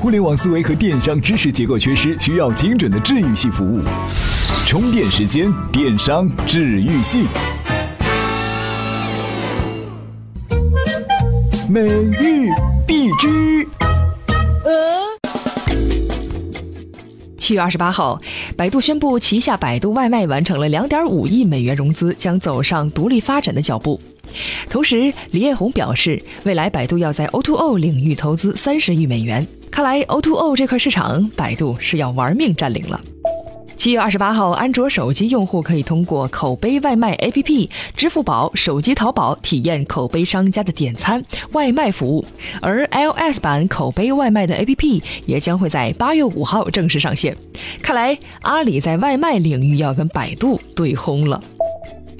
互联网思维和电商知识结构缺失，需要精准的治愈系服务。充电时间，电商治愈系。每日必知。七月二十八号，百度宣布旗下百度外卖完成了两点五亿美元融资，将走上独立发展的脚步。同时，李彦宏表示，未来百度要在 O2O 领域投资三十亿美元。看来 O2O 这块市场，百度是要玩命占领了。七月二十八号，安卓手机用户可以通过口碑外卖 APP、支付宝、手机淘宝体验口碑商家的点餐外卖服务，而 iOS 版口碑外卖的 APP 也将会在八月五号正式上线。看来阿里在外卖领域要跟百度对轰了。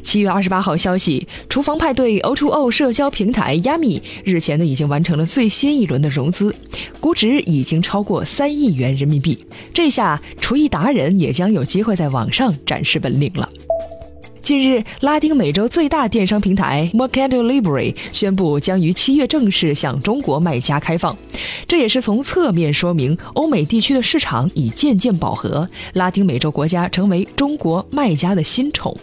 七月二十八号消息，厨房派对 O2O 社交平台 Yummy 日前呢已经完成了最新一轮的融资，估值已经超过三亿元人民币。这下厨艺达人也将有机会在网上展示本领了。近日，拉丁美洲最大电商平台 Mercado Libre 宣布将于七月正式向中国卖家开放，这也是从侧面说明欧美地区的市场已渐渐饱和，拉丁美洲国家成为中国卖家的新宠。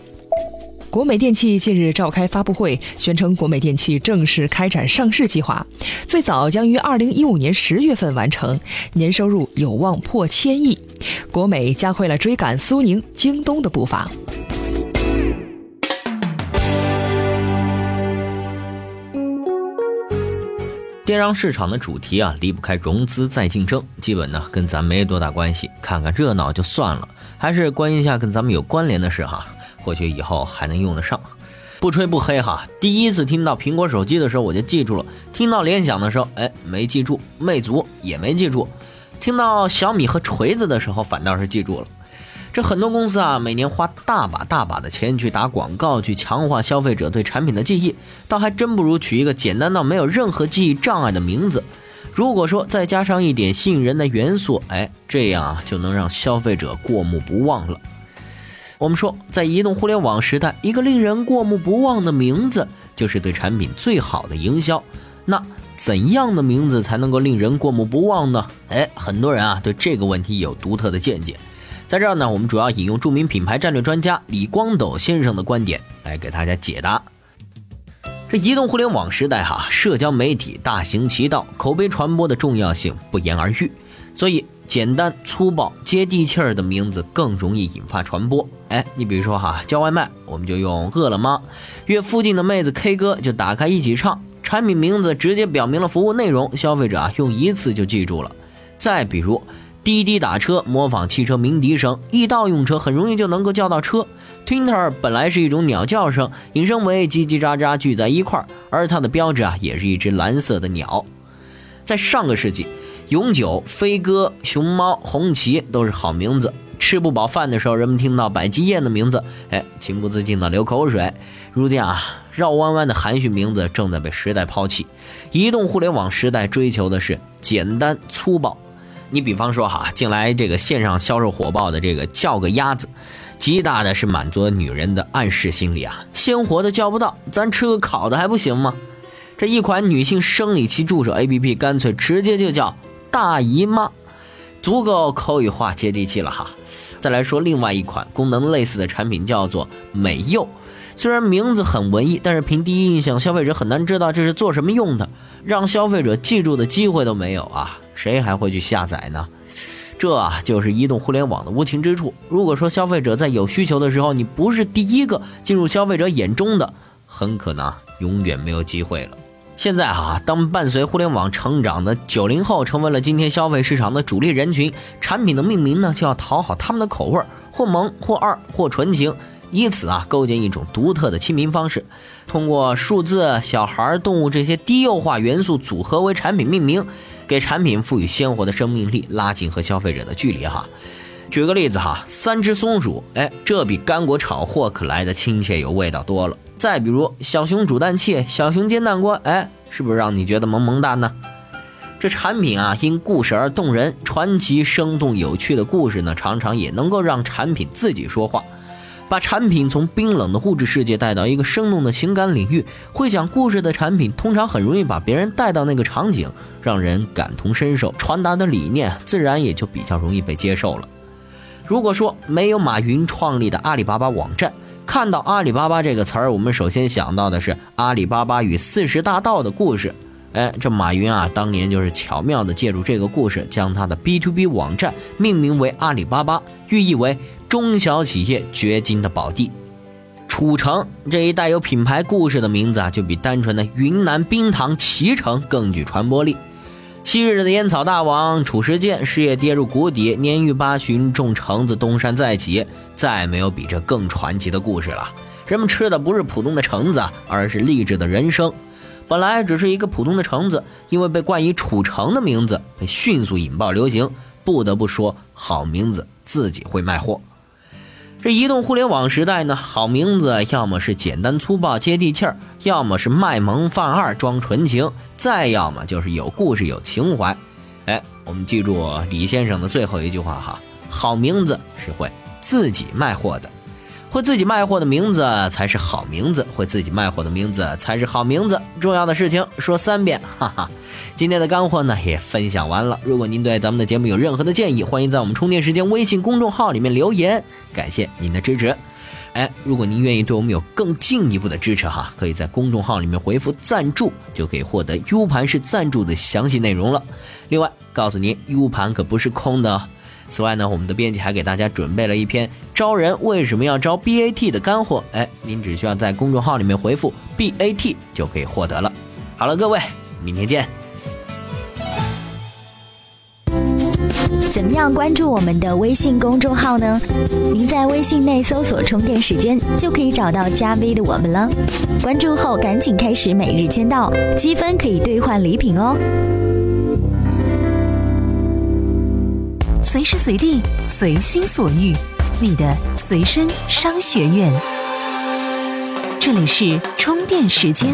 国美电器近日召开发布会，宣称国美电器正式开展上市计划，最早将于二零一五年十月份完成，年收入有望破千亿。国美加快了追赶苏宁、京东的步伐。电商市场的主题啊，离不开融资再竞争，基本呢跟咱没多大关系，看看热闹就算了，还是关心一下跟咱们有关联的事哈。或许以后还能用得上，不吹不黑哈。第一次听到苹果手机的时候，我就记住了；听到联想的时候，哎，没记住；魅族也没记住；听到小米和锤子的时候，反倒是记住了。这很多公司啊，每年花大把大把的钱去打广告，去强化消费者对产品的记忆，倒还真不如取一个简单到没有任何记忆障碍的名字。如果说再加上一点吸引人的元素，哎，这样啊，就能让消费者过目不忘了。我们说，在移动互联网时代，一个令人过目不忘的名字，就是对产品最好的营销。那怎样的名字才能够令人过目不忘呢？哎，很多人啊对这个问题有独特的见解。在这儿呢，我们主要引用著名品牌战略专家李光斗先生的观点来给大家解答。这移动互联网时代哈，社交媒体大行其道，口碑传播的重要性不言而喻，所以。简单粗暴、接地气儿的名字更容易引发传播。哎，你比如说哈，叫外卖我们就用饿了么，约附近的妹子 K 歌就打开一起唱。产品名字直接表明了服务内容，消费者啊用一次就记住了。再比如滴滴打车，模仿汽车鸣笛声，易到用车很容易就能够叫到车。Twitter 本来是一种鸟叫声，引申为叽叽喳喳聚在一块儿，而它的标志啊也是一只蓝色的鸟。在上个世纪。永久、飞鸽、熊猫、红旗都是好名字。吃不饱饭的时候，人们听到百吉宴的名字，哎，情不自禁的流口水。如今啊，绕弯弯的含蓄名字正在被时代抛弃。移动互联网时代追求的是简单粗暴。你比方说哈，近来这个线上销售火爆的这个叫个鸭子，极大的是满足了女人的暗示心理啊。鲜活的叫不到，咱吃个烤的还不行吗？这一款女性生理期助手 APP，干脆直接就叫。大姨妈，足够口语化、接地气了哈。再来说另外一款功能类似的产品，叫做美柚。虽然名字很文艺，但是凭第一印象，消费者很难知道这是做什么用的，让消费者记住的机会都没有啊！谁还会去下载呢？这就是移动互联网的无情之处。如果说消费者在有需求的时候，你不是第一个进入消费者眼中的，很可能永远没有机会了。现在哈，当伴随互联网成长的九零后成为了今天消费市场的主力人群，产品的命名呢就要讨好他们的口味，或萌或二或纯情，以此啊构建一种独特的亲民方式。通过数字、小孩、动物这些低幼化元素组合为产品命名，给产品赋予鲜活的生命力，拉近和消费者的距离哈。举个例子哈，三只松鼠，哎，这比干果炒货可来的亲切有味道多了。再比如小熊煮蛋器、小熊煎蛋锅，哎，是不是让你觉得萌萌哒呢？这产品啊，因故事而动人，传奇、生动、有趣的故事呢，常常也能够让产品自己说话。把产品从冰冷的物质世界带到一个生动的情感领域。会讲故事的产品通常很容易把别人带到那个场景，让人感同身受，传达的理念自然也就比较容易被接受了。如果说没有马云创立的阿里巴巴网站，看到阿里巴巴这个词儿，我们首先想到的是阿里巴巴与四十大盗的故事。哎，这马云啊，当年就是巧妙地借助这个故事，将他的 B to B 网站命名为阿里巴巴，寓意为中小企业掘金的宝地。楚城这一带有品牌故事的名字啊，就比单纯的云南冰糖脐橙更具传播力。昔日的烟草大王褚时健事业跌入谷底，年逾八旬种橙子东山再起，再没有比这更传奇的故事了。人们吃的不是普通的橙子，而是励志的人生。本来只是一个普通的橙子，因为被冠以“褚橙”的名字，被迅速引爆流行。不得不说，好名字自己会卖货。这移动互联网时代呢，好名字要么是简单粗暴接地气儿，要么是卖萌犯二装纯情，再要么就是有故事有情怀。哎，我们记住李先生的最后一句话哈：好名字是会自己卖货的。会自己卖货的名字才是好名字，会自己卖货的名字才是好名字。重要的事情说三遍，哈哈。今天的干货呢也分享完了。如果您对咱们的节目有任何的建议，欢迎在我们充电时间微信公众号里面留言。感谢您的支持。哎，如果您愿意对我们有更进一步的支持哈，可以在公众号里面回复赞助，就可以获得 U 盘式赞助的详细内容了。另外，告诉您，U 盘可不是空的哦。此外呢，我们的编辑还给大家准备了一篇招人为什么要招 BAT 的干货，哎，您只需要在公众号里面回复 BAT 就可以获得了。好了，各位，明天见。怎么样关注我们的微信公众号呢？您在微信内搜索“充电时间”就可以找到加 V 的我们了。关注后赶紧开始每日签到，积分可以兑换礼品哦。随时随地，随心所欲，你的随身商学院。这里是充电时间。